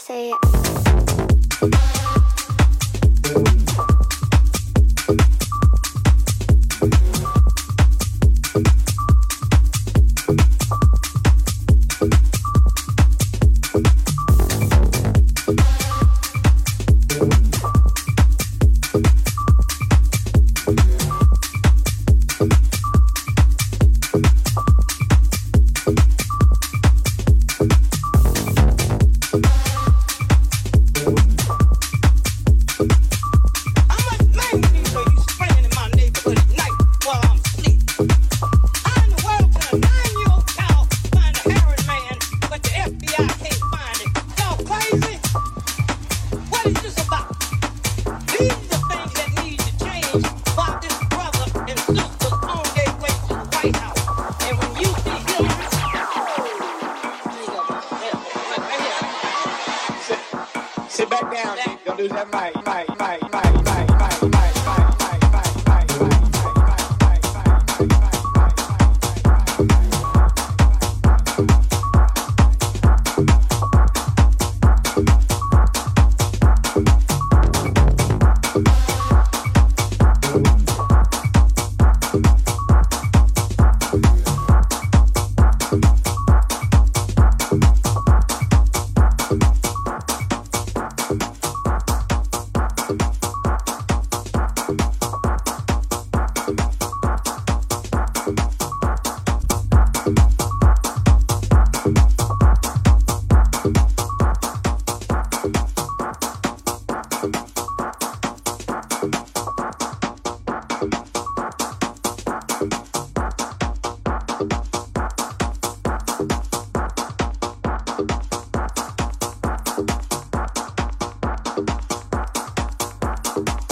say Bye.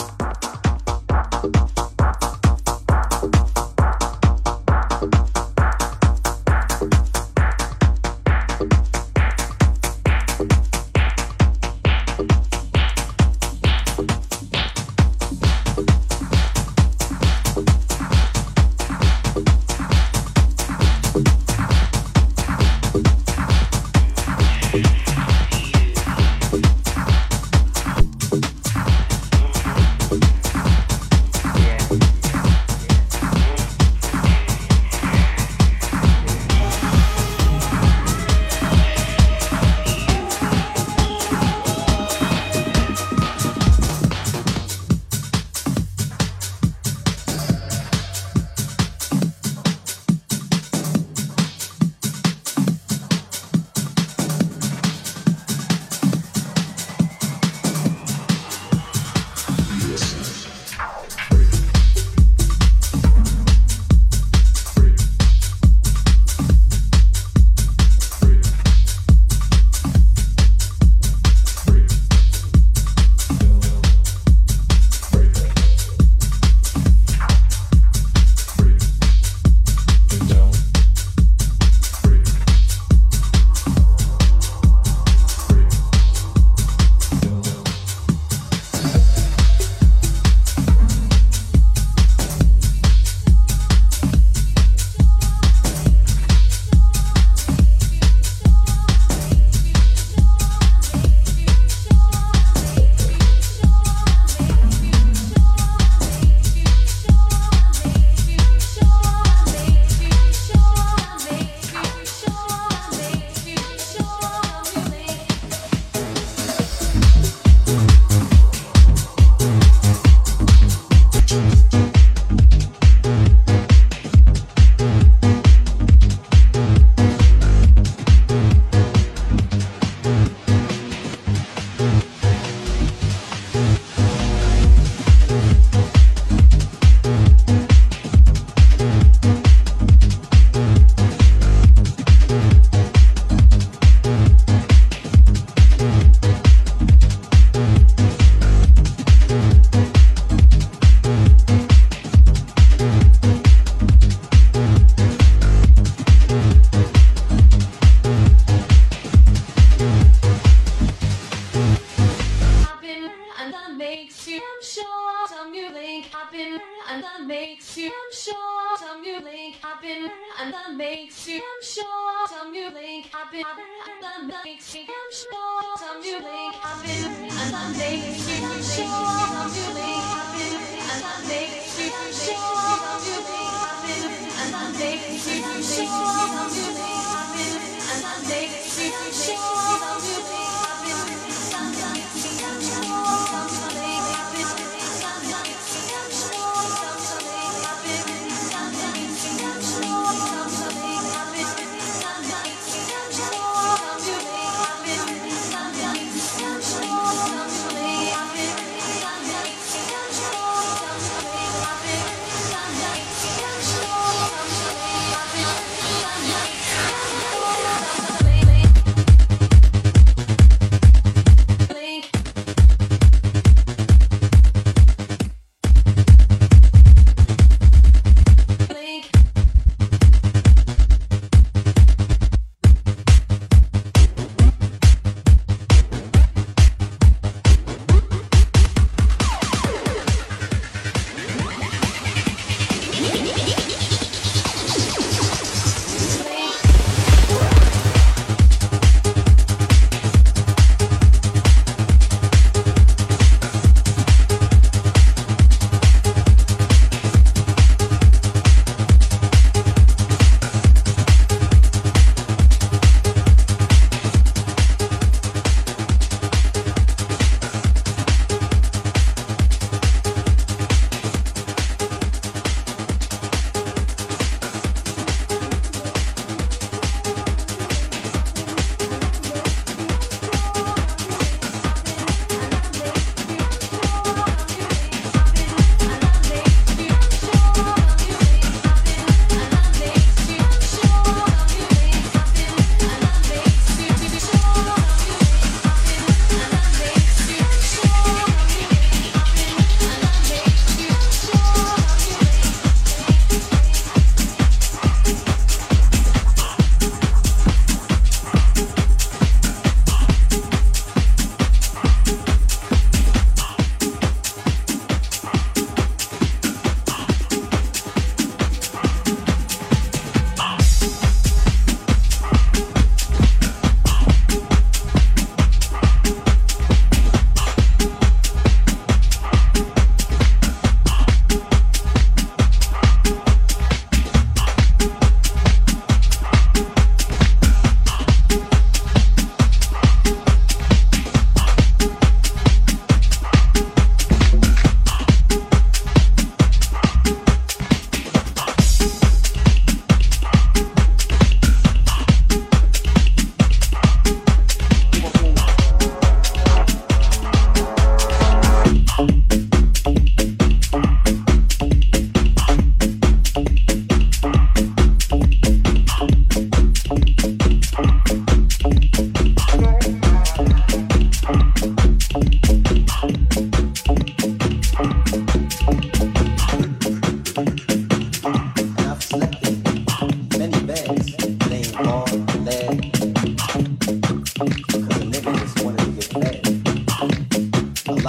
some new link happen and that makes you I'm sure. Some new link happen and that makes you I'm sure. Some new link happen and that makes you I'm sure. Some new link happen and that makes you I'm sure. Some new link happen and that makes you I'm sure. Some new link happen and that makes you I'm sure. Some new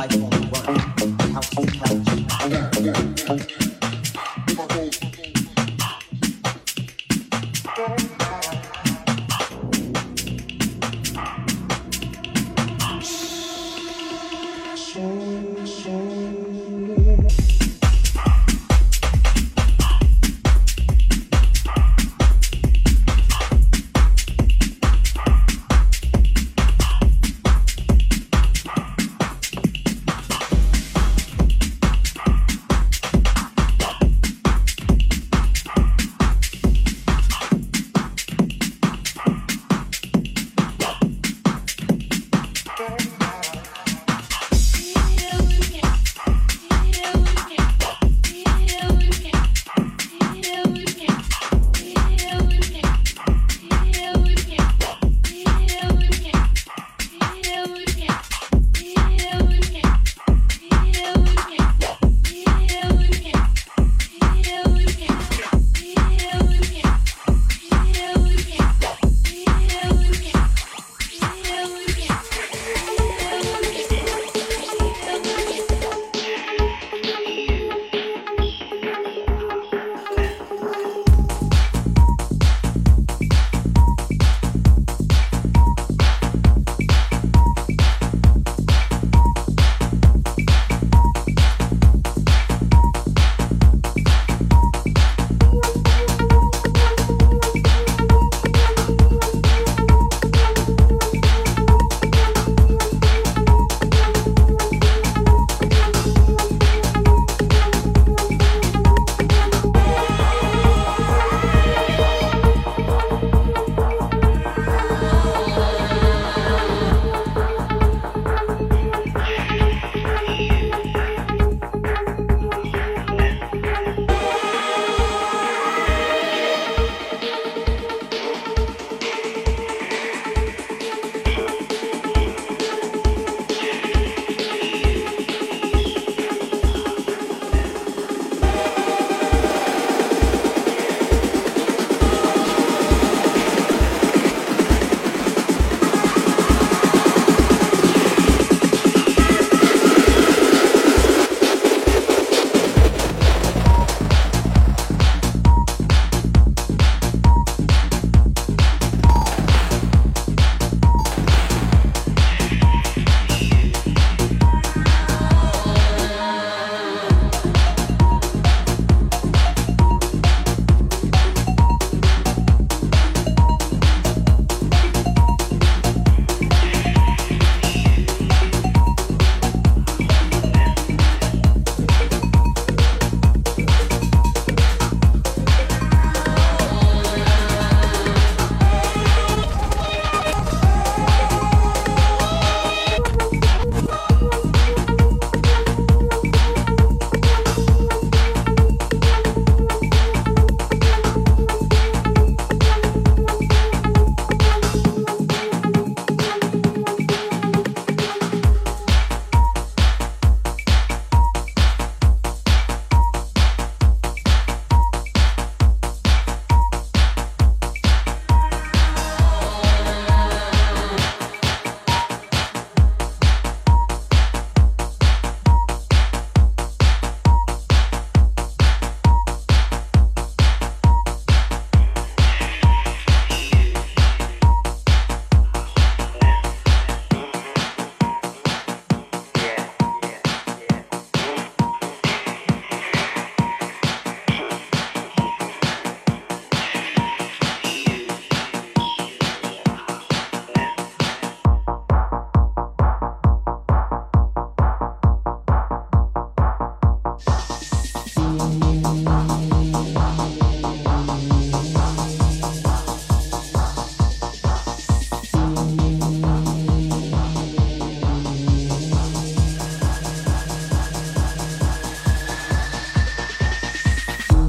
Bye.